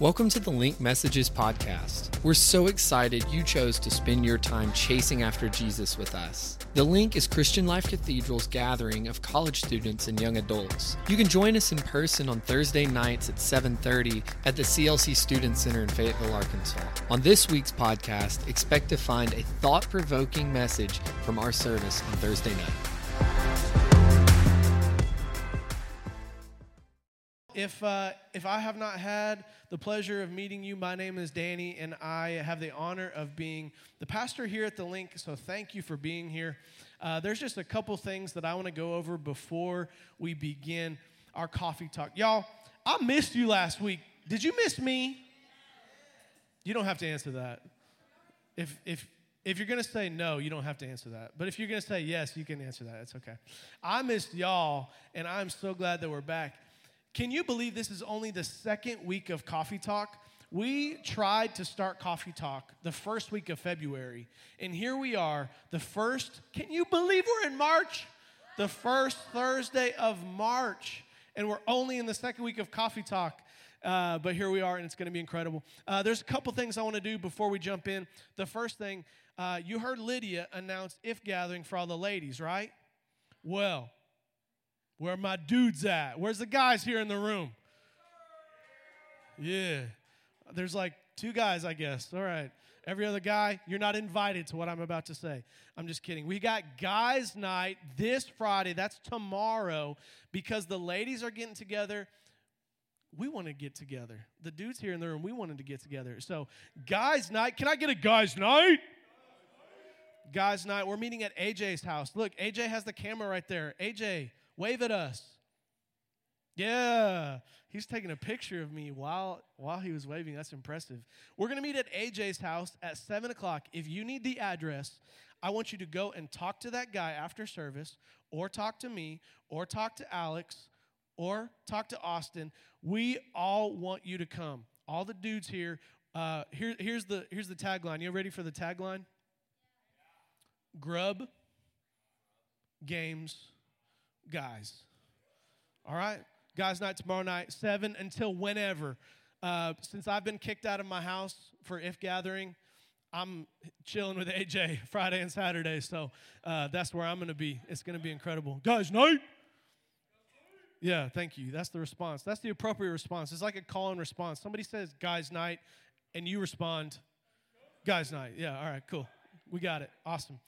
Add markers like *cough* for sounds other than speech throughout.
Welcome to the Link Messages podcast. We're so excited you chose to spend your time chasing after Jesus with us. The Link is Christian Life Cathedral's gathering of college students and young adults. You can join us in person on Thursday nights at 7:30 at the CLC Student Center in Fayetteville, Arkansas. On this week's podcast, expect to find a thought-provoking message from our service on Thursday night. If, uh, if I have not had the pleasure of meeting you, my name is Danny, and I have the honor of being the pastor here at the Link. So thank you for being here. Uh, there's just a couple things that I want to go over before we begin our coffee talk. Y'all, I missed you last week. Did you miss me? You don't have to answer that. If, if, if you're going to say no, you don't have to answer that. But if you're going to say yes, you can answer that. It's okay. I missed y'all, and I'm so glad that we're back. Can you believe this is only the second week of Coffee Talk? We tried to start Coffee Talk the first week of February, and here we are, the first, can you believe we're in March? The first Thursday of March, and we're only in the second week of Coffee Talk. Uh, but here we are, and it's going to be incredible. Uh, there's a couple things I want to do before we jump in. The first thing, uh, you heard Lydia announce If Gathering for all the ladies, right? Well, where my dudes at? Where's the guys here in the room? Yeah. There's like two guys, I guess. All right. Every other guy, you're not invited to what I'm about to say. I'm just kidding. We got guys' night this Friday. That's tomorrow because the ladies are getting together. We want to get together. The dudes here in the room, we wanted to get together. So, guys' night. Can I get a guys' night? Guys' night. We're meeting at AJ's house. Look, AJ has the camera right there. AJ, Wave at us. Yeah, he's taking a picture of me while while he was waving. That's impressive. We're gonna meet at AJ's house at seven o'clock. If you need the address, I want you to go and talk to that guy after service, or talk to me, or talk to Alex, or talk to Austin. We all want you to come. All the dudes here. Uh, here here's the here's the tagline. You ready for the tagline? Grub, games, guys. All right? Guys' night tomorrow night, 7 until whenever. Uh, since I've been kicked out of my house for If Gathering, I'm chilling with AJ Friday and Saturday, so uh, that's where I'm going to be. It's going to be incredible. Guys' night. Yeah, thank you. That's the response. That's the appropriate response. It's like a call and response. Somebody says guys' night, and you respond, guys' night. Yeah, all right, cool. We got it. Awesome.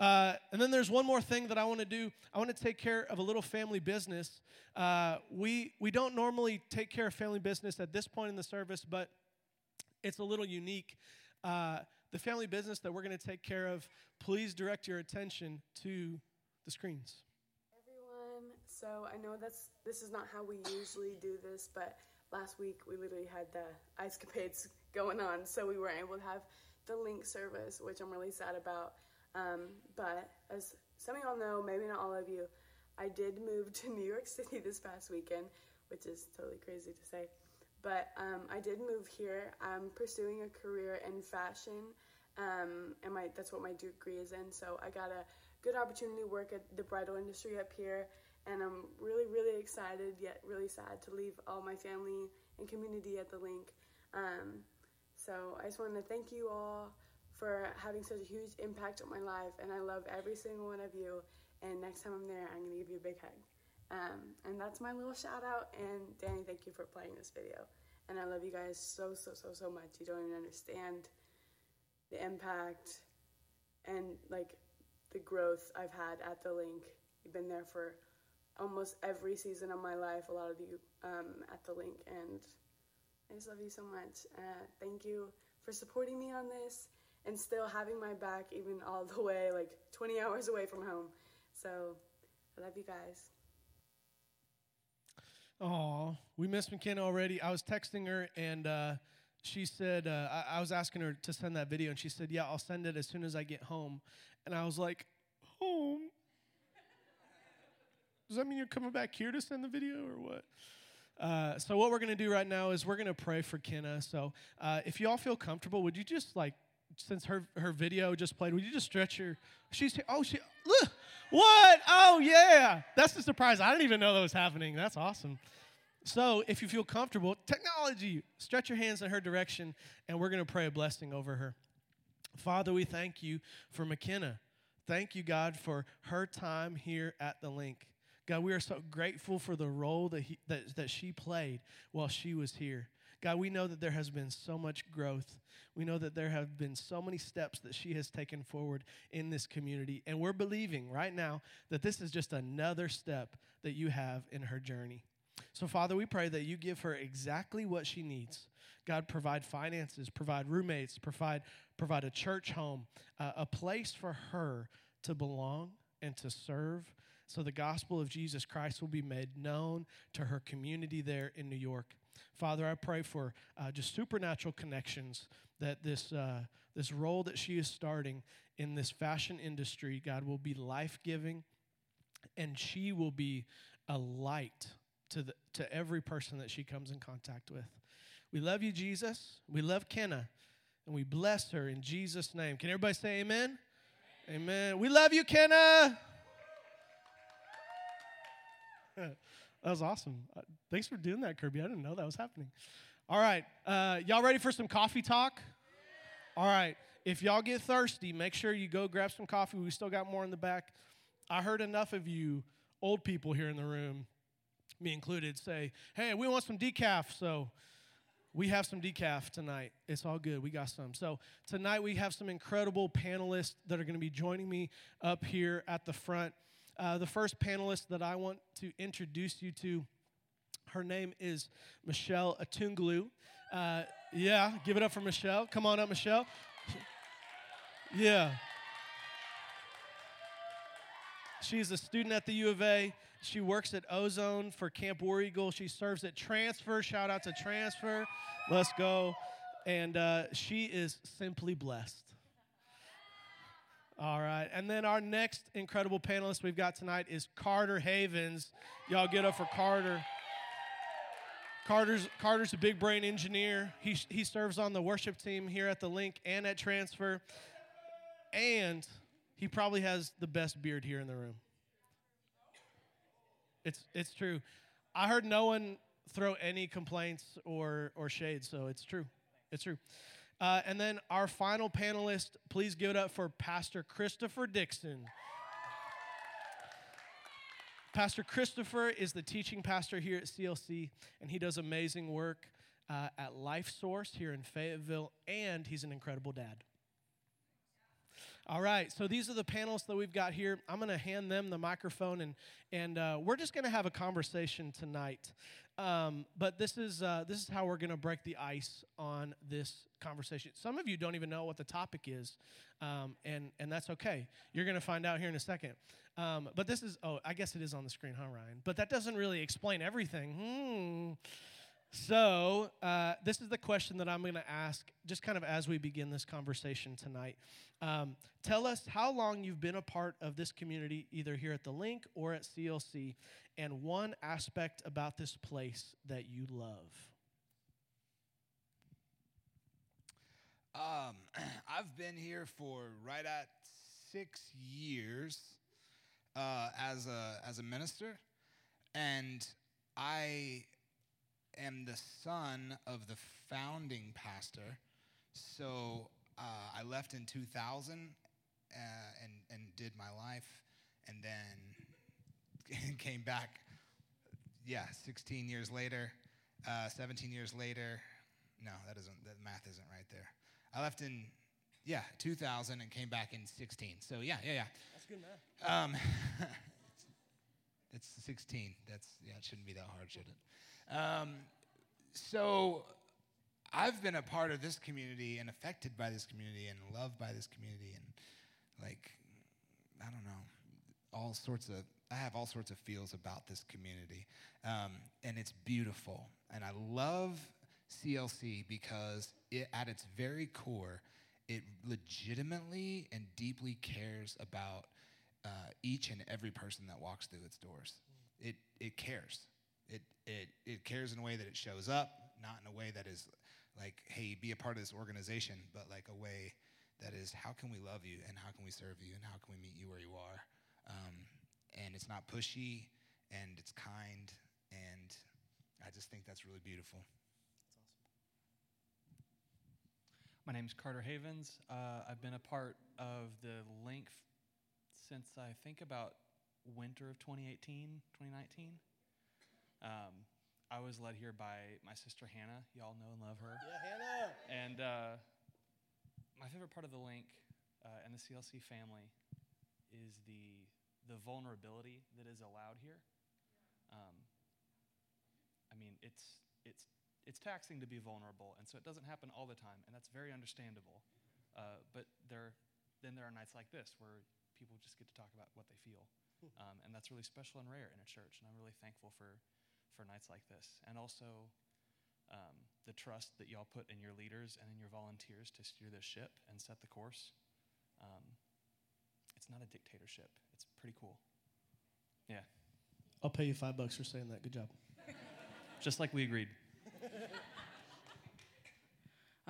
Uh, and then there's one more thing that I want to do. I want to take care of a little family business. Uh, we we don't normally take care of family business at this point in the service, but it's a little unique. Uh, the family business that we're going to take care of. Please direct your attention to the screens. Everyone, so I know that's this is not how we usually do this, but last week we literally had the ice capades *laughs* going on, so we weren't able to have the link service, which I'm really sad about. Um, but as some of y'all know, maybe not all of you, I did move to New York City this past weekend, which is totally crazy to say. But um, I did move here. I'm pursuing a career in fashion, um, and my that's what my degree is in. So I got a good opportunity to work at the bridal industry up here, and I'm really, really excited yet really sad to leave all my family and community at the link. Um, so I just want to thank you all for having such a huge impact on my life, and I love every single one of you. And next time I'm there, I'm gonna give you a big hug. Um, and that's my little shout out. And Danny, thank you for playing this video. And I love you guys so, so, so, so much. You don't even understand the impact and like the growth I've had at the link. You've been there for almost every season of my life, a lot of you um, at the link. And I just love you so much. Uh, thank you for supporting me on this and still having my back even all the way like 20 hours away from home. So I love you guys. Oh, we missed McKenna already. I was texting her and uh, she said, uh, I, I was asking her to send that video, and she said, Yeah, I'll send it as soon as I get home. And I was like, Home? Does that mean you're coming back here to send the video or what? Uh, so what we're going to do right now is we're going to pray for Kenna. So uh, if you all feel comfortable, would you just like since her her video just played, would you just stretch your? She's oh she look what? Oh yeah, that's the surprise. I didn't even know that was happening. That's awesome. So, if you feel comfortable, technology, stretch your hands in her direction, and we're to pray a blessing over her. Father, we thank you for McKenna. Thank you, God, for her time here at the link. God, we are so grateful for the role that, he, that, that she played while she was here. God, we know that there has been so much growth. We know that there have been so many steps that she has taken forward in this community. And we're believing right now that this is just another step that you have in her journey. So, Father, we pray that you give her exactly what she needs. God, provide finances, provide roommates, provide, provide a church home, uh, a place for her to belong and to serve so the gospel of Jesus Christ will be made known to her community there in New York. Father, I pray for uh, just supernatural connections that this, uh, this role that she is starting in this fashion industry, God, will be life giving and she will be a light to, the, to every person that she comes in contact with. We love you, Jesus. We love Kenna, and we bless her in Jesus' name. Can everybody say amen? Amen. amen. We love you, Kenna. *laughs* that was awesome. Uh, thanks for doing that, Kirby. I didn't know that was happening. All right. Uh, y'all ready for some coffee talk? All right. If y'all get thirsty, make sure you go grab some coffee. We still got more in the back. I heard enough of you old people here in the room, me included, say, hey, we want some decaf. So we have some decaf tonight. It's all good. We got some. So tonight we have some incredible panelists that are going to be joining me up here at the front. Uh, the first panelist that I want to introduce you to, her name is Mitchelle Atungulu. Uh, yeah, give it up for Mitchelle. Come on up, Mitchelle. Yeah. She's a student at the U of A. She works at Ozone for Camp War Eagle. She serves at Transfer. Shout out to Transfer. Let's go. And uh, she is simply blessed. All right. And then our next incredible panelist we've got tonight is Carter Havens. Y'all get up for Carter. Carter's, Carter's a big brain engineer. He, he serves on the worship team here at the link and at Transfer. And he probably has the best beard here in the room. It's, it's true. I heard no one throw any complaints or, or shade, so it's true. It's true. Uh, and then our final panelist, please give it up for Pastor Christopher Dixon. Pastor Christopher is the teaching pastor here at CLC, and he does amazing work uh, at Life Source here in Fayetteville, and he's an incredible dad. All right, so these are the panelists that we've got here. I'm going to hand them the microphone, and and uh, we're just going to have a conversation tonight. Um, but this is uh, this is how we're going to break the ice on this conversation. Some of you don't even know what the topic is, um, and and that's okay. You're going to find out here in a second. Um, but this is oh, I guess it is on the screen, huh, Ryan? But that doesn't really explain everything. Hmm. So, uh, this is the question that I'm going to ask just kind of as we begin this conversation tonight. Um, tell us how long you've been a part of this community, either here at the Link or at CLC, and one aspect about this place that you love. Um, *clears throat* I've been here for right at six years uh, as a as a minister, and I am the son of the founding pastor. So uh, I left in 2000 uh, and, and did my life, and then *laughs* came back, yeah, 16 years later, uh, 17 years later. No, that isn't, that math isn't right there. I left in, yeah, 2000 and came back in 16. So yeah, yeah, yeah. That's good math. Um, *laughs* it's 16. That's, yeah, it shouldn't be that hard, should it? Um, so I've been a part of this community and affected by this community and loved by this community and like I don't know all sorts of I have all sorts of feels about this community. Um, and it's beautiful. And I love CLC because it, at its very core it legitimately and deeply cares about uh, each and every person that walks through its doors. It it cares it, it, it cares in a way that it shows up, not in a way that is like, hey, be a part of this organization, but like a way that is, how can we love you and how can we serve you and how can we meet you where you are? Um, and it's not pushy and it's kind and I just think that's really beautiful. My name's Carter Havens. Uh, I've been a part of the link since I think about winter of 2018, 2019. Um, I was led here by my sister Hannah. Y'all know and love her. Yeah, Hannah. And uh, my favorite part of the link uh, and the CLC family is the the vulnerability that is allowed here. Um, I mean, it's it's it's taxing to be vulnerable, and so it doesn't happen all the time, and that's very understandable. Uh, but there, then there are nights like this where people just get to talk about what they feel, *laughs* um, and that's really special and rare in a church. And I'm really thankful for for nights like this, and also um, the trust that y'all put in your leaders and in your volunteers to steer this ship and set the course. Um, it's not a dictatorship. It's pretty cool. Yeah, I'll pay you five bucks for saying that. Good job. *laughs* just like we agreed.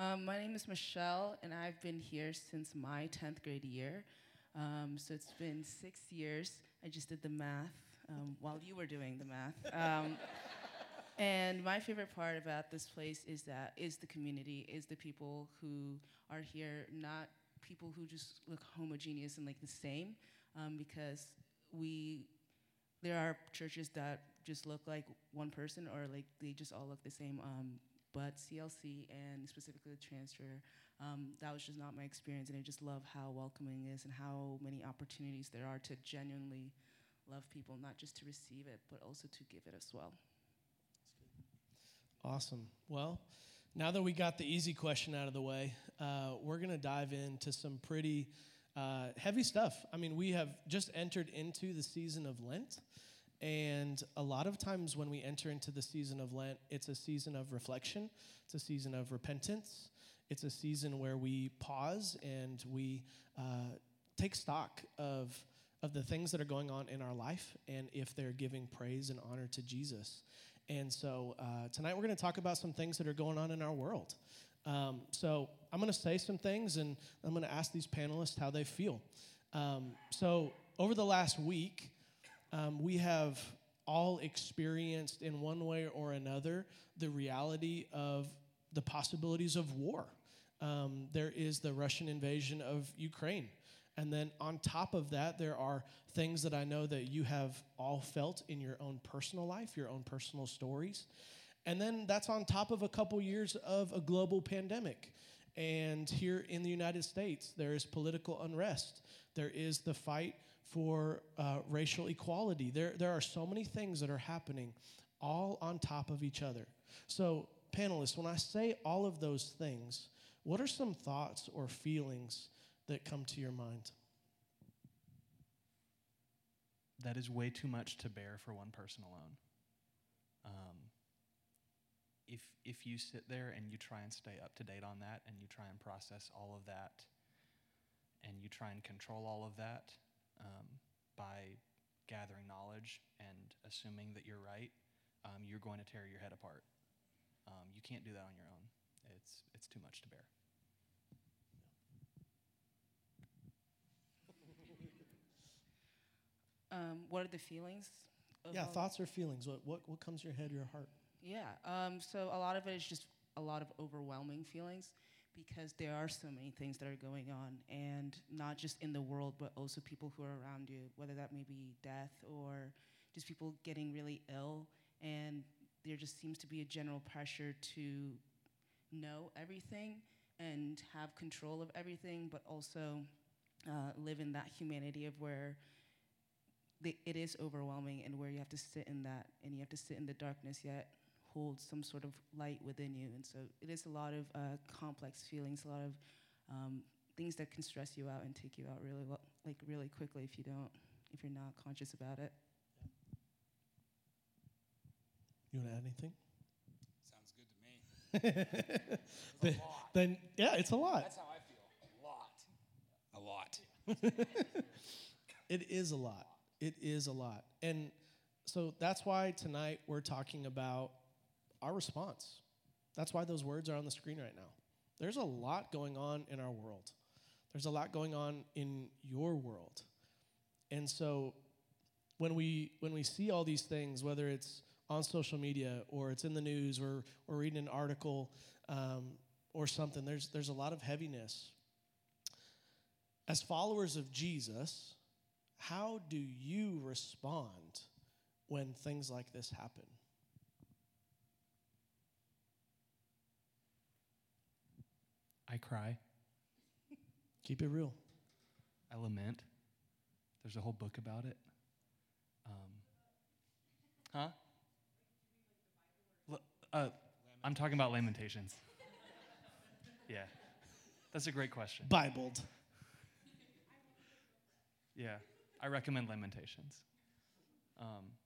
Um, my name is Mitchelle, and I've been here since my 10th grade year. Um, so it's been six years. I just did the math um, while you were doing the math. Um, *laughs* and my favorite part about this place is that is the community, is the people who are here, not people who just look homogeneous and like the same, um, because we there are churches that just look like one person or like they just all look the same. Um, but CLC and specifically the transfer, um, that was just not my experience. And I just love how welcoming it is and how many opportunities there are to genuinely love people, not just to receive it, but also to give it as well. Awesome. Well, now that we got the easy question out of the way, uh, we're going to dive into some pretty uh, heavy stuff. I mean, we have just entered into the season of Lent. And a lot of times when we enter into the season of Lent, it's a season of reflection, it's a season of repentance, it's a season where we pause and we uh, take stock of, of the things that are going on in our life and if they're giving praise and honor to Jesus. And so uh, tonight we're going to talk about some things that are going on in our world. Um, so I'm going to say some things and I'm going to ask these panelists how they feel. Um, so over the last week, um, we have all experienced in one way or another the reality of the possibilities of war. Um, there is the Russian invasion of Ukraine. And then on top of that, there are things that I know that you have all felt in your own personal life, your own personal stories. And then that's on top of a couple years of a global pandemic. And here in the United States, there is political unrest. There is the fight for uh, racial equality. There, there are so many things that are happening all on top of each other. So, panelists, when I say all of those things, what are some thoughts or feelings that come to your mind? That is way too much to bear for one person alone. Um, if if you sit there and you try and stay up to date on that, and you try and process all of that, and you try and control all of that um, by gathering knowledge and assuming that you're right, um, you're going to tear your head apart. Um, you can't do that on your own. It's it's too much to bear. Um, what are the feelings? Yeah, thoughts or feelings. What, what, what comes to your head, your heart? Yeah. Um, so a lot of it is just a lot of overwhelming feelings because there are so many things that are going on, and not just in the world, but also people who are around you, whether that may be death or just people getting really ill. And there just seems to be a general pressure to know everything and have control of everything, but also uh, live in that humanity of where the, it is overwhelming and where you have to sit in that and you have to sit in the darkness yet hold some sort of light within you and so it is a lot of uh, complex feelings a lot of um, things that can stress you out and take you out really well, like really quickly if you don't if you're not conscious about it You want to add anything? Sounds good to me. *laughs* then, then, yeah, it's a lot. That's how I feel. A lot. A lot. *laughs* It is a lot. It is a lot. And so that's why tonight we're talking about our response. That's why those words are on the screen right now. There's a lot going on in our world, there's a lot going on in your world. And so when we when we see all these things whether it's on social media or it's in the news or, or reading an article um, or something, there's, there's a lot of heaviness. As followers of Jesus, how do you respond when things like this happen? I cry. Keep it real. I lament. There's a whole book about it. Um, huh? L- uh, I'm talking about Lamentations. *laughs* yeah, that's a great question. Bibled. Yeah, I recommend Lamentations. Um,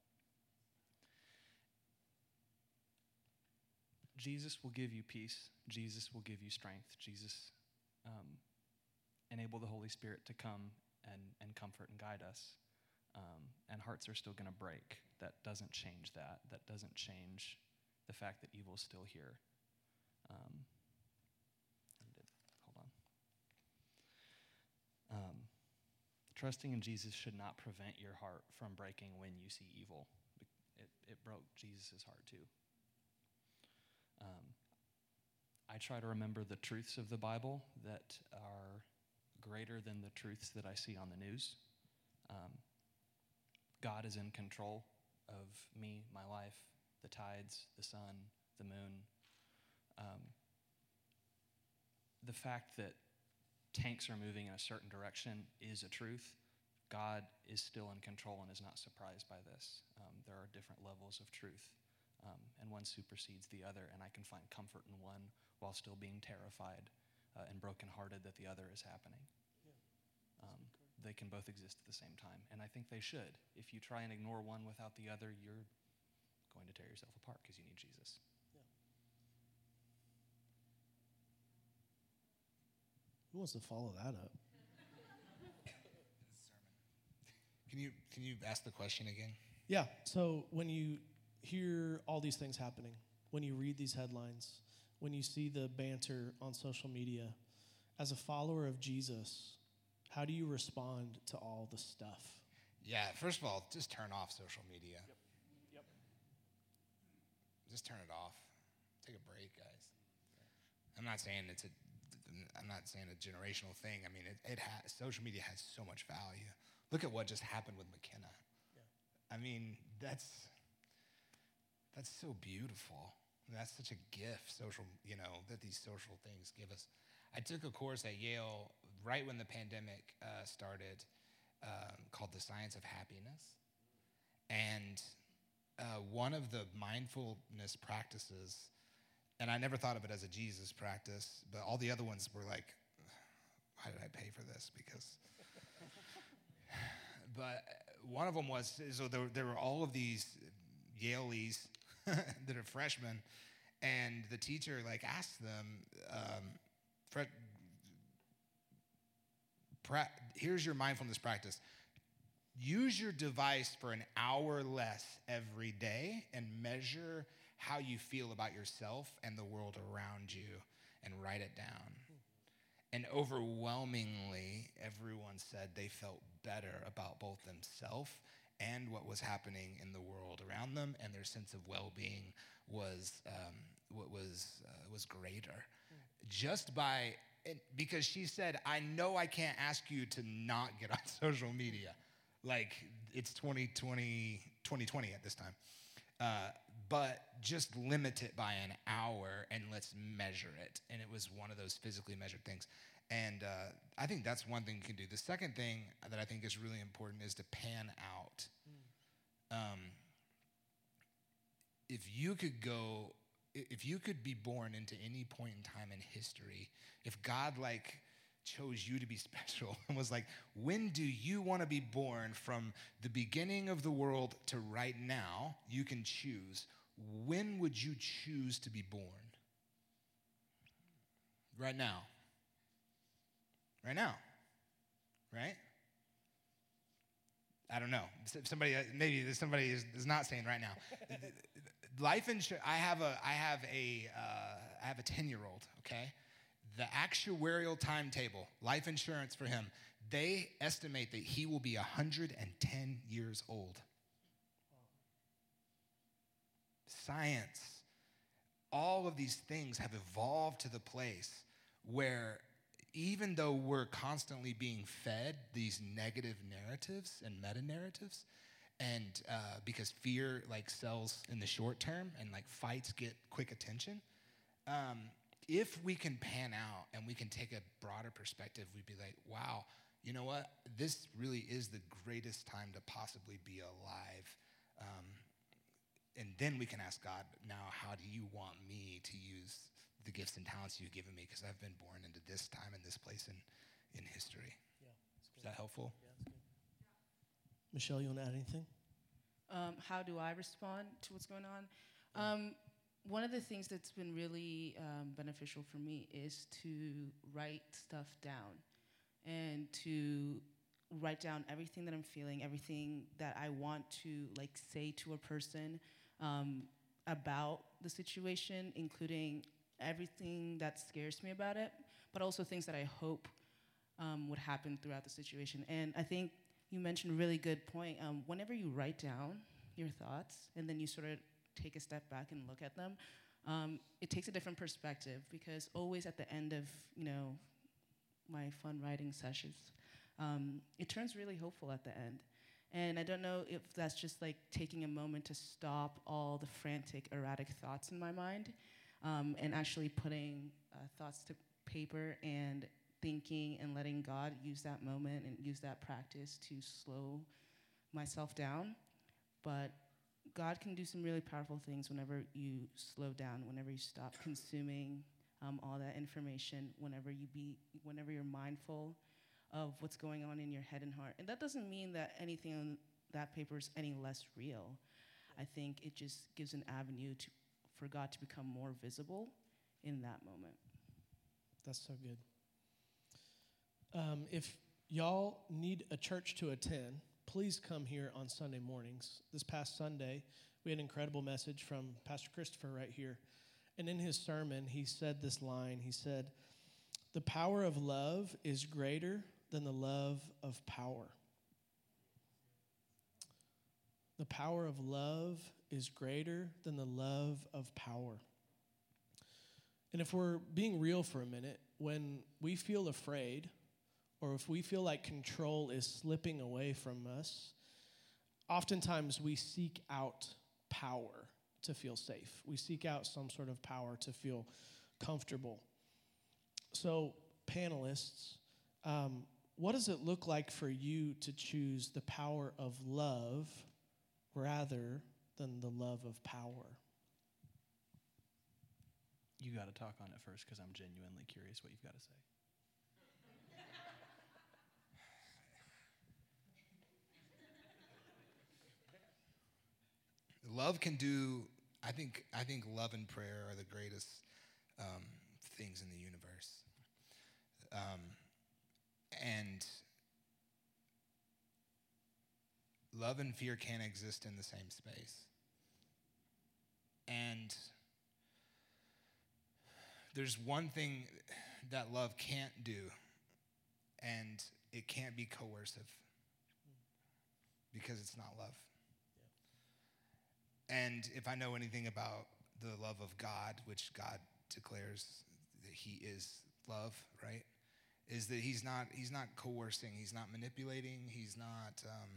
Jesus will give you peace. Jesus will give you strength. Jesus um, enable the Holy Spirit to come and, and comfort and guide us. Um, and hearts are still going to break. That doesn't change that. That doesn't change the fact that evil is still here. Um, hold on. Um, trusting in Jesus should not prevent your heart from breaking when you see evil. It, it broke Jesus' heart too. Um, I try to remember the truths of the Bible that are greater than the truths that I see on the news. Um, God is in control of me, my life, the tides, the sun, the moon. Um, the fact that tanks are moving in a certain direction is a truth. God is still in control and is not surprised by this. Um, there are different levels of truth, um, and one supersedes the other, and I can find comfort in one while still being terrified uh, and brokenhearted that the other is happening. Um, they can both exist at the same time, and I think they should. If you try and ignore one without the other, you're going to tear yourself apart because you need Jesus. Who wants to follow that up? Can you can you ask the question again? Yeah. So when you hear all these things happening, when you read these headlines, when you see the banter on social media, as a follower of Jesus, how do you respond to all the stuff? Yeah, first of all, just turn off social media. Yep. Yep. Just turn it off. Take a break, guys. I'm not saying it's a I'm not saying a generational thing. I mean, it, it has social media has so much value. Look at what just happened with McKenna. Yeah. I mean, that's that's so beautiful. That's such a gift, social, you know, that these social things give us. I took a course at Yale right when the pandemic uh, started um, called The Science of Happiness. And uh, one of the mindfulness practices, and I never thought of it as a Jesus practice, but all the other ones were like, why did I pay for this? Because, *sighs* but one of them was so there, there were all of these Yalies *laughs* that are freshmen, and the teacher like asked them, um, Fred, pra- here's your mindfulness practice. Use your device for an hour less every day and measure how you feel about yourself and the world around you and write it down. And overwhelmingly, everyone said they felt better about both themselves and what was happening in the world around them, and their sense of well-being was um, was uh, was greater, just by because she said, "I know I can't ask you to not get on *laughs* social media, like it's 2020 2020 at this time, uh, but just limit it by an hour and let's measure it." And it was one of those physically measured things. And uh, I think that's one thing you can do. The second thing that I think is really important is to pan out. Um, if you could go, if you could be born into any point in time in history, if God like chose you to be *laughs* special and was like, when do you want to be born from the beginning of the world to right now? You can choose. When would you choose to be born? Right now right now, right? I don't know. Somebody, maybe somebody is, is not saying right now. *laughs* Life insurance. I have a, I have a, uh, I have a ten-year-old. Okay, the actuarial timetable, life insurance for him. They estimate that he will be 110 years old. Science, all of these things have evolved to the place where even though we're constantly being fed these negative narratives and meta narratives, and uh, because fear like sells in the short term and like fights get quick attention, um, if we can pan out and we can take a broader perspective, we'd be like, wow, you know what? This really is the greatest time to possibly be alive. Um, and then we can ask God, now, how do you want me to use the gifts and talents you've given me? Because I've been born into this time and this place in, in history. Yeah, is that helpful? Yeah, Mitchelle, you want to add anything? Um, how do I respond to what's going on? Um, one of the things that's been really um, beneficial for me is to write stuff down and to write down everything that I'm feeling, everything that I want to like say to a person um, about the situation, including everything that scares me about it, but also things that I hope um, would happen throughout the situation. And I think you mentioned a really good point. Um, whenever you write down your thoughts and then you sort of take a step back and look at them, um, it takes a different perspective because always at the end of you know my fun writing sessions, um, it turns really hopeful at the end. And I don't know if that's just like taking a moment to stop all the frantic, erratic thoughts in my mind um, and actually putting uh, thoughts to paper and thinking and letting God use that moment and use that practice to slow myself down. But God can do some really powerful things whenever you slow down, whenever you stop consuming um, all that information, whenever you be, whenever you're mindful of what's going on in your head and heart. And that doesn't mean that anything on that paper is any less real. I think it just gives an avenue to, for God to become more visible in that moment. That's so good. Um, if y'all need a church to attend, please come here on Sunday mornings. This past Sunday, we had an incredible message from Pastor Christopher right here. And in his sermon, he said this line He said, The power of love is greater than the love of power. The power of love is greater than the love of power. And if we're being real for a minute, when we feel afraid, or if we feel like control is slipping away from us, oftentimes we seek out power to feel safe. We seek out some sort of power to feel comfortable. So, panelists, um, what does it look like for you to choose the power of love rather than the love of power? You got to talk on it first because I'm genuinely curious what you've got to say. love can do. I think. I think love and prayer are the greatest um, things in the universe. Um, and love and fear can't exist in the same space. And there's one thing that love can't do, and it can't be coercive because it's not love. And if I know anything about the love of God, which God declares that He is love, right? Is that He's not He's not coercing, He's not manipulating, He's not um,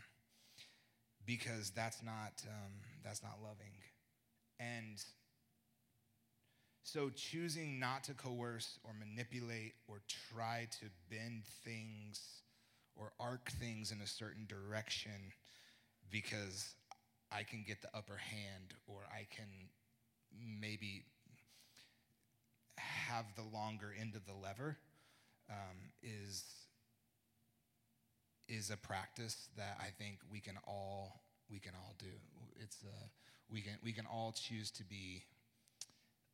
because that's not um, that's not loving, and so choosing not to coerce or manipulate or try to bend things or arc things in a certain direction because I can get the upper hand or I can maybe have the longer end of the lever um, is is a practice that I think we can all we can all do. It's a, we can we can all choose to be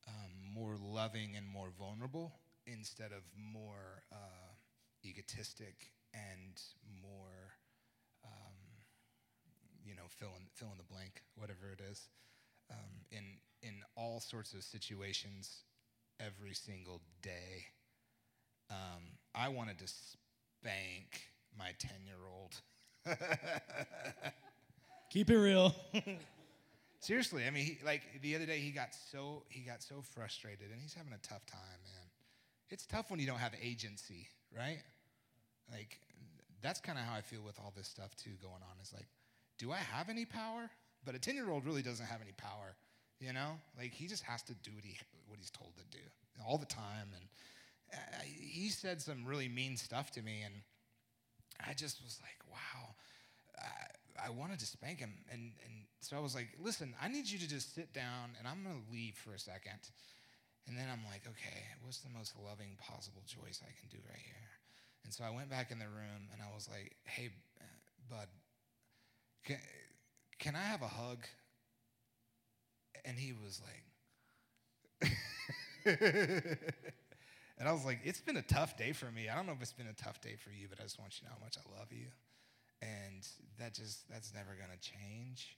um, more loving and more vulnerable instead of more uh, egotistic and more you know, fill in, fill in the blank, whatever it is, um, in, in all sorts of situations every single day. Um, I wanted to spank my 10 year old. *laughs* Keep it real. Seriously, I mean, he, like the other day, he got so he got so frustrated, and he's having a tough time, man. It's tough when you don't have agency, right? Like, that's kind of how I feel with all this stuff too going on. Is like, do I have any power? But a ten-year-old really doesn't have any power, you know. Like he just has to do what he what he's told to do all the time, and uh, he said some really mean stuff to me, and I just was like, wow. I, I wanted to spank him, and and so I was like, listen, I need you to just sit down, and I'm gonna leave for a second. And then I'm like, okay, what's the most loving possible choice I can do right here? And so I went back in the room and I was like, hey, bud, can, can I have a hug? And he was like, *laughs* and I was like, it's been a tough day for me. I don't know if it's been a tough day for you, but I just want you to know how much I love you. And that just, that's never gonna change.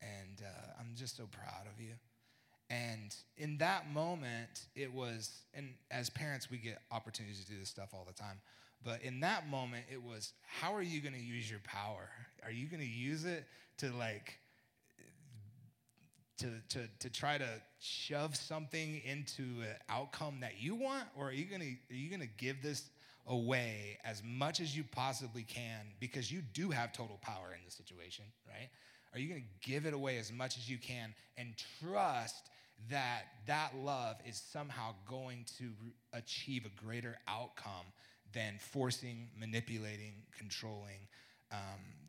And uh, I'm just so proud of you. And in that moment, it was, and as parents, we get opportunities to do this stuff all the time. But in that moment, it was, how are you going to use your power? Are you going to use it to like, to, to, to try to shove something into an outcome that you want? Or are you to, are you to give this away as much as you possibly can because you do have total power in the situation, right? Are you going to give it away as much as you can and trust that that love is somehow going to achieve a greater outcome than forcing, manipulating, controlling um,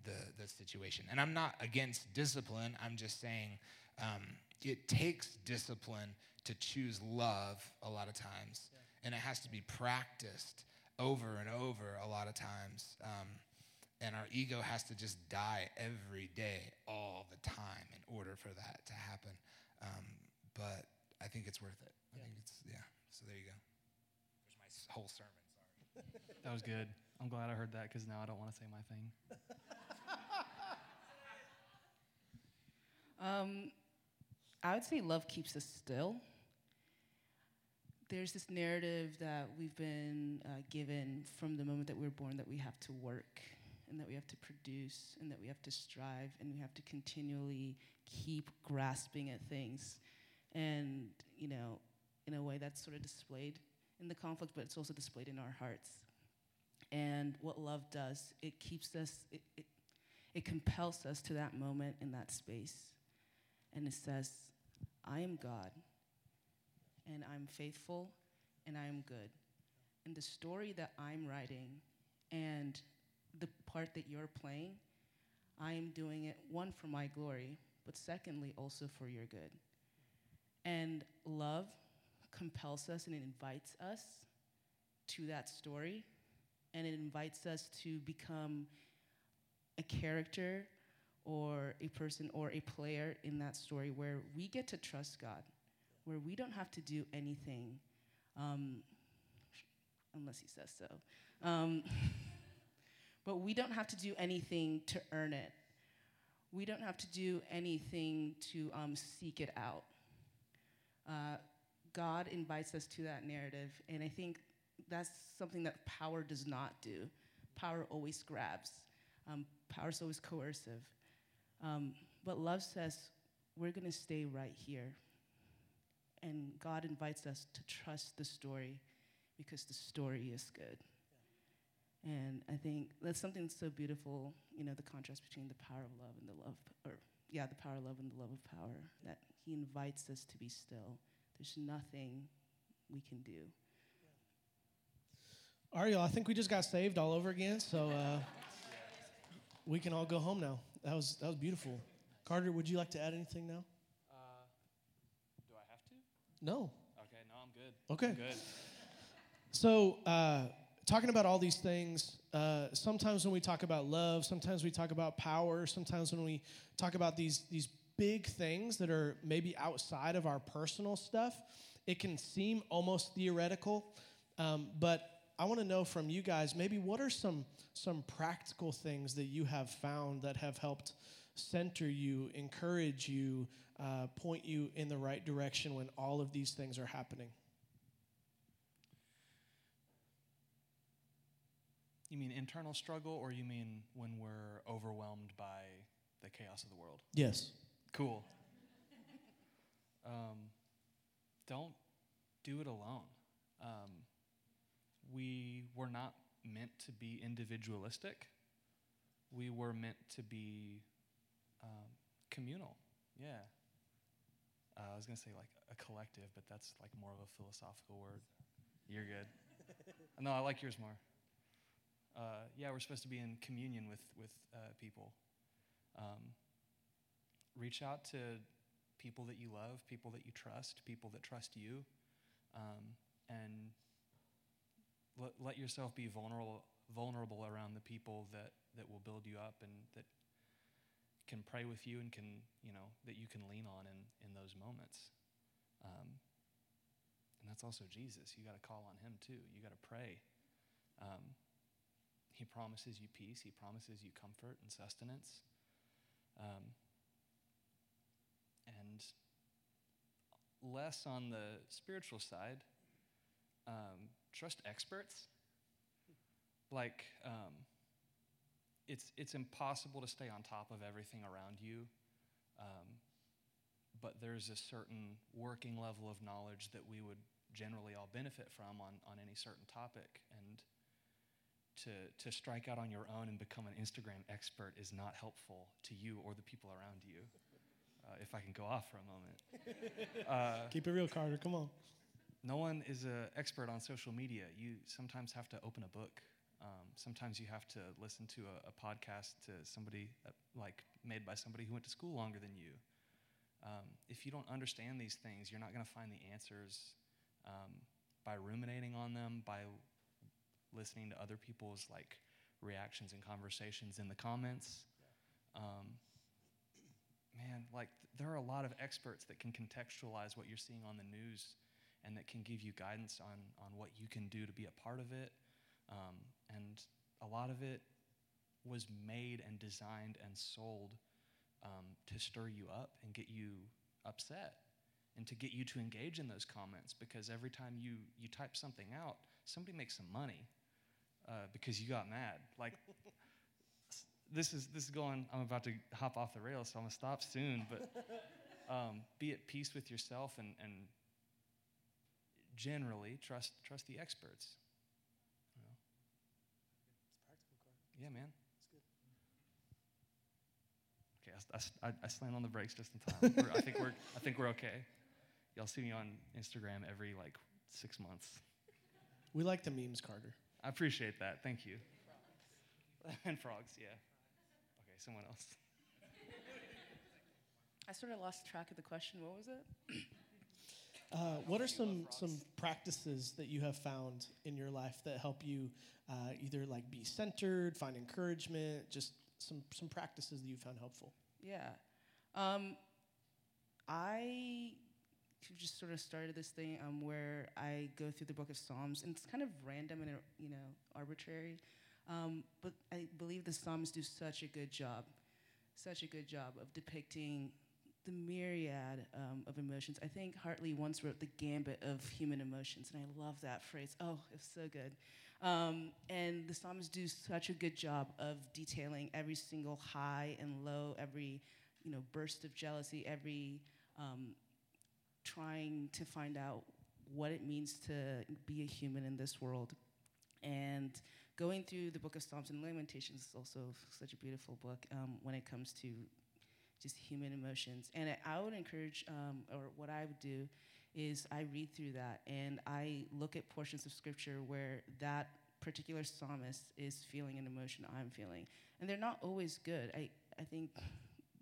the, the situation. And I'm not against discipline, I'm just saying um, it takes discipline to choose love a lot of times, yeah. and it has to be practiced over and over a lot of times. Um, and our ego has to just die every day, all the time, in order for that to happen. Um, but I think it's worth it. I think it's, yeah. So there you go. There's my whole sermon. Sorry. *laughs* that was good. I'm glad I heard that because now I don't want to say my thing. *laughs* um, I would say love keeps us still. There's this narrative that we've been uh, given from the moment that we we're born that we have to work and that we have to produce and that we have to strive and we have to continually keep grasping at things. And, you know, in a way that's sort of displayed in the conflict, but it's also displayed in our hearts. And what love does, it keeps us, it, it, it compels us to that moment in that space. And it says, I am God, and I'm faithful, and I am good. And the story that I'm writing and the part that you're playing, I am doing it, one, for my glory, but secondly, also for your good. And love compels us and it invites us to that story, and it invites us to become a character or a person or a player in that story where we get to trust God, where we don't have to do anything um, unless He says so. Um, *laughs* But we don't have to do anything to earn it. We don't have to do anything to um, seek it out. Uh, God invites us to that narrative, and I think that's something that power does not do. Power always grabs. Um, power is always coercive. Um, but love says, we're going to stay right here. And God invites us to trust the story because the story is good. And I think that's something that's so beautiful, you know, the contrast between the power of love and the love, or yeah, the power of love and the love of power, that he invites us to be still. There's nothing we can do. Y'all, I think we just got saved all over again, so uh, we can all go home now. That was, that was beautiful. Carter, would you like to add anything now? Uh, do I have to? No. Okay, no, I'm good. Okay. I'm good. So, uh, talking about all these things, uh, sometimes when we talk about love, sometimes we talk about power, sometimes when we talk about these, these big things that are maybe outside of our personal stuff, it can seem almost theoretical. Um, but I want to know from you guys maybe what are some, some practical things that you have found that have helped center you, encourage you, uh, point you in the right direction when all of these things are happening? You mean internal struggle, or you mean when we're overwhelmed by the chaos of the world? Yes. Cool. um, don't do it alone. Um, we were not meant to be individualistic. We were meant to be um, communal. Yeah. Uh, I was going to say like a collective, but that's like more of a philosophical word. You're good. *laughs* no, I like yours more. Uh, yeah, we're supposed to be in communion with, with uh, people. Um, reach out to people that you love, people that you trust, people that trust you, um, and let, let yourself be vulnerable, vulnerable around the people that, that will build you up and that can pray with you and can, you know, that you can lean on in, in those moments. Um, and that's also Jesus. You got to call on him too. You got to pray. Um, he promises you peace, He promises you comfort and sustenance. Um, and less on the spiritual side, um, trust experts. Like, um, it's, it's impossible to stay on top of everything around you, um, but there's a certain working level of knowledge that we would generally all benefit from on, on any certain topic. And to, to strike out on your own and become an Instagram expert is not helpful to you or the people around you. Uh, if I can go off for a moment. *laughs* Uh, Keep it real, Carter. Come on. No one is an expert on social media. You sometimes have to open a book. Um, sometimes you have to listen to a, a podcast to somebody uh, like made by somebody who went to school longer than you. Um, if you don't understand these things, you're not going to find the answers um, by ruminating on them, by listening to other people's like reactions and conversations in the comments. Um, man, like there are a lot of experts that can contextualize what you're seeing on the news and that can give you guidance on, on what you can do to be a part of it. Um, and a lot of it was made and designed and sold um, to stir you up and get you upset and to get you to engage in those comments because every time you, you type something out, somebody makes some money uh, because you got mad. Like, *laughs* this is this is going. I'm about to hop off the rails, so I'm gonna stop soon. But *laughs* um, be at peace with yourself and and generally trust trust the experts. You know? Yeah, man. Okay, I, I, I slammed on the brakes just in time. I think we're I think we're okay. Y'all see me on Instagram every like six months. We like the memes, Carter. I appreciate that. Thank you. Frogs. and frogs, yeah. Okay, someone else. I sort of lost track of the question. What was it? *clears throat* Uh, what are some some practices that you have found in your life that help you uh, either like be centered, find encouragement, just some some practices that you found helpful? Yeah, um, I just sort of started this thing um, where I go through the book of Psalms, and it's kind of random and you know arbitrary, um, but I believe the Psalms do such a good job, such a good job of depicting the myriad um, of emotions. I think Hartley once wrote the gambit of human emotions, and I love that phrase. Oh, it's so good. Um, and the Psalms do such a good job of detailing every single high and low, every you know burst of jealousy, every um, trying to find out what it means to be a human in this world. And going through the book of Psalms and Lamentations is also such a beautiful book um, when it comes to just human emotions. And I would encourage, um, or what I would do, is I read through that and I look at portions of scripture where that particular psalmist is feeling an emotion I'm feeling. And they're not always good. I, I think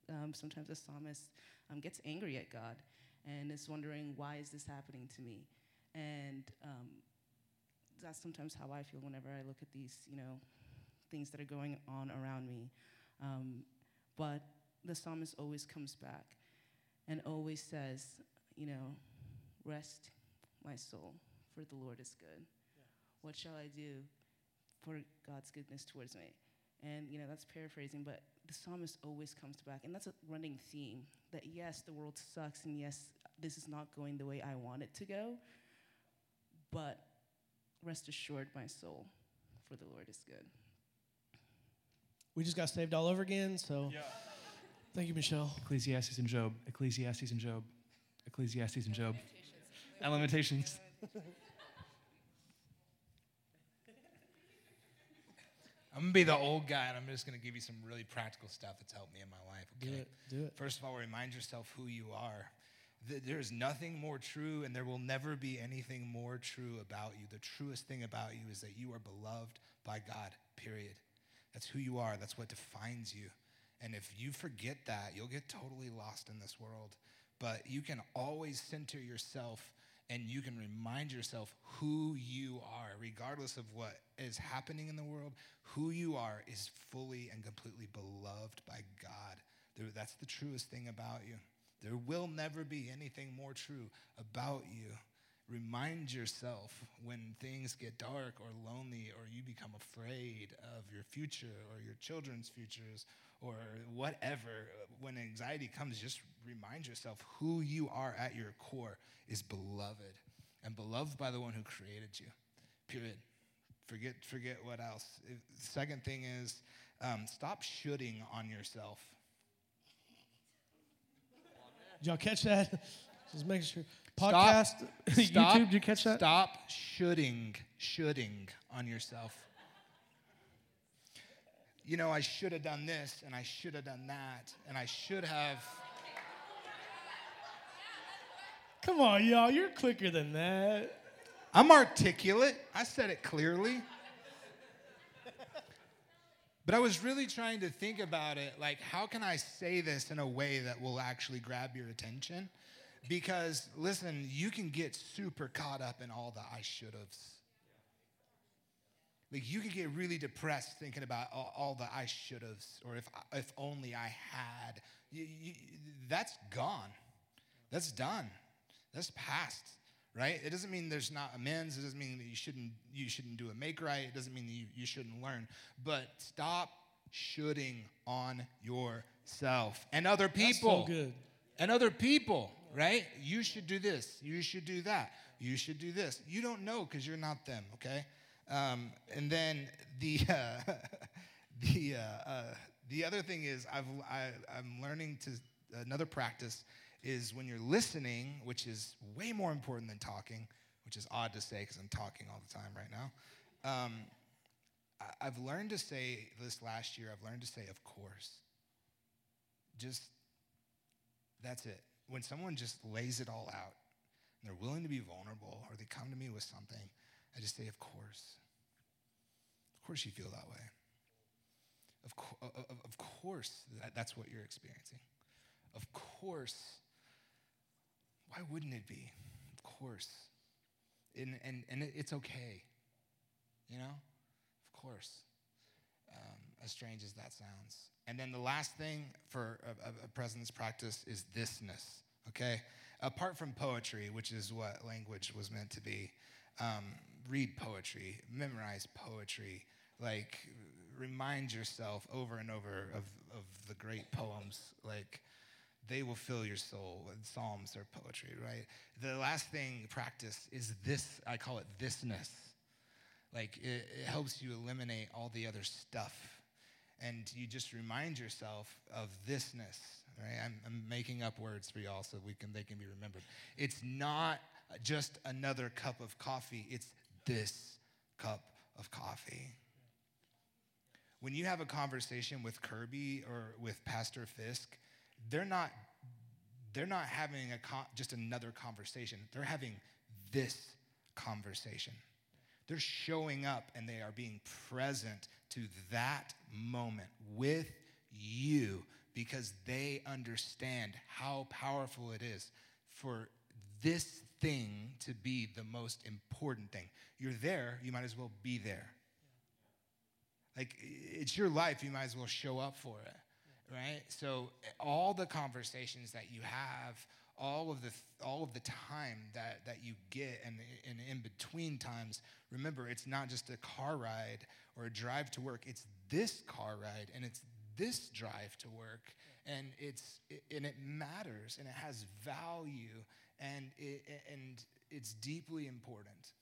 um, sometimes a psalmist um, gets angry at God and is wondering why is this happening to me and um, that's sometimes how i feel whenever i look at these you know things that are going on around me um, but the psalmist always comes back and always says you know rest my soul for the lord is good yeah. what shall i do for god's goodness towards me and you know that's paraphrasing but the psalmist always comes back and that's a running theme that yes the world sucks and yes this is not going the way I want it to go. But rest assured, my soul, for the Lord is good. We just got saved all over again, so yeah. Thank you, Mitchelle. Ecclesiastes and Job. Ecclesiastes and Job. Ecclesiastes and Job. And Lamentations. I'm gonna be the old guy, and I'm just gonna give you some really practical stuff that's helped me in my life. Okay? Do Okay. it. Do it. First of all, remind yourself who you are. There's nothing more true, and there will never be anything more true about you. The truest thing about you is that you are beloved by God, period. That's who you are, that's what defines you. And if you forget that, you'll get totally lost in this world. But you can always center yourself and you can remind yourself who you are, regardless of what is happening in the world. Who you are is fully and completely beloved by God. That's the truest thing about you. There will never be anything more true about you. Remind yourself when things get dark or lonely or you become afraid of your future or your children's futures or whatever. When anxiety comes, just remind yourself who you are at your core is beloved and beloved by the one who created you. Period. Forget, forget what else. Second thing is um, stop shooting on yourself. Did y'all catch that? Just making sure. Podcast, *laughs* Stop, YouTube, did you catch that? Stop shooting, shooting on yourself. You know, I should have done this and I should have done that and I should have. Come on, y'all. You're quicker than that. I'm articulate. I said it clearly. But I was really trying to think about it like, how can I say this in a way that will actually grab your attention? Because, listen, you can get super caught up in all the I should have's. Like, you can get really depressed thinking about all, all the I should have's, or if, if only I had. You, you, that's gone. That's done. That's past, right? It doesn't mean there's not amends. It doesn't mean that you shouldn't you shouldn't do a make right. It doesn't mean that you, you shouldn't learn. But stop shooting on yourself and other people. so good. And other people, right? You should do this. You should do that. You should do this. You don't know because you're not them, okay? Um, and then the *laughs* uh, the uh, uh, the other thing is I've I, I'm learning to another practice is when you're listening, which is way more important than talking, which is odd to say because I'm talking all the time right now. Um, I, I've learned to say this last year. I've learned to say, of course. Just that's it. When someone just lays it all out and they're willing to be vulnerable or they come to me with something, I just say, of course. Of course you feel that way. Of, co- of, of course that, that's what you're experiencing. Of course. Why wouldn't it be? Of course. And, and, and it's okay. You know? Of course. Um, as strange as that sounds. And then the last thing for a, a, presence practice is thisness, okay? Apart from poetry, which is what language was meant to be, um, read poetry, memorize poetry, like remind yourself over and over of, of the great poems, like they will fill your soul. Psalms are poetry, right? The last thing practice is this, I call it thisness like it, it helps you eliminate all the other stuff and you just remind yourself of thisness right I'm, I'm making up words for y'all so we can they can be remembered it's not just another cup of coffee it's this cup of coffee. When you have a conversation with kirby or with pastor fisk they're not they're not having a just another conversation. They're having this conversation. They're showing up and they are being present to that moment with you because they understand how powerful it is for this thing to be the most important thing. You're there, you might as well be there. Like, it's your life, you might as well show up for it, right? So, all the conversations that you have, all of the all of the time that that you get and, and in between times remember it's not just a car ride or a drive to work it's this car ride and it's this drive to work and it's and it matters and it has value and it, and it's deeply important.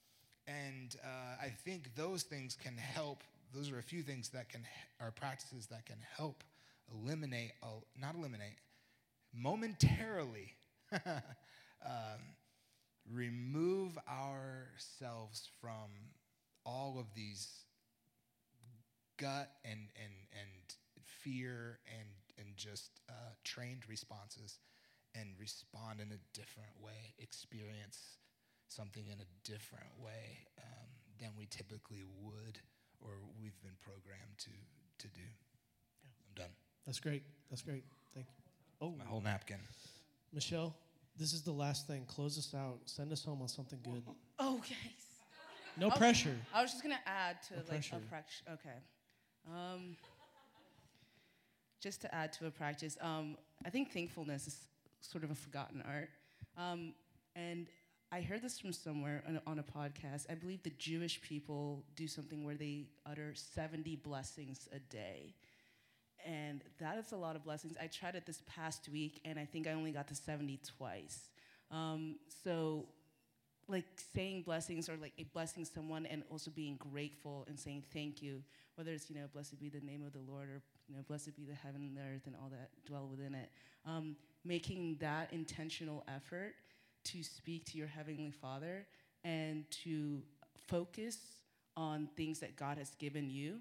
And uh, i think those things can help those are a few things that can are practices that can help eliminate not eliminate momentarily *laughs* um, remove ourselves from all of these gut and and and fear and and just uh, trained responses and respond in a different way, experience something in a different way um, than we typically would or we've been programmed to to do. I'm done. That's great. That's great. Thank you. Oh, My whole napkin. Mitchelle, this is the last thing. Close us out. Send us home on something good. *laughs* Okay. No Okay. pressure. I was just gonna add to No like pressure. a practice. Okay. Um, just to add to a practice, um, I think thankfulness is sort of a forgotten art. Um, and I heard this from somewhere on a, on a podcast. I believe the Jewish people do something where they utter 70 blessings a day. And that is a lot of blessings. I tried it this past week, and I think I only got to 70 twice. Um, so like saying blessings or like blessing someone and also being grateful and saying thank you whether it's you know blessed be the name of the lord or you know blessed be the heaven and the earth and all that dwell within it um, making that intentional effort to speak to your heavenly father and to focus on things that god has given you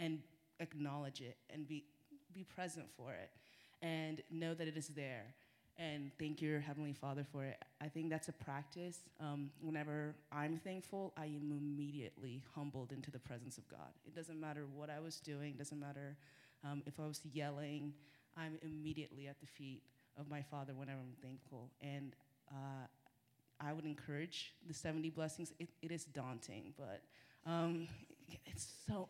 and acknowledge it and be be present for it and know that it is there. And thank your heavenly father for it. I think that's a practice um, whenever i'm thankful i am immediately humbled into the presence of god. It doesn't matter what i was doing doesn't matter um, if i was yelling i'm immediately at the feet of my father whenever i'm thankful. And uh, i would encourage the 70 blessings. It, it is daunting but um, it's so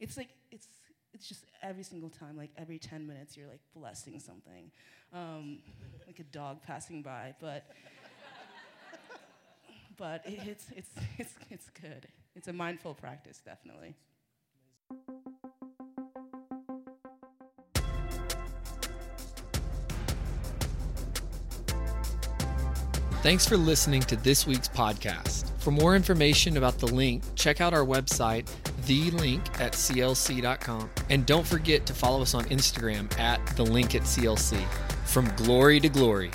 it's like it's it's just every single time like every 10 minutes you're like blessing something um, like a dog passing by. But but it, it's it's it's it's good. It's a mindful practice definitely Thanks for listening to this week's podcast. For more information about the link, check out our website, the link at clc.com. And don't forget to follow us on Instagram at the link at CLC. From glory to glory.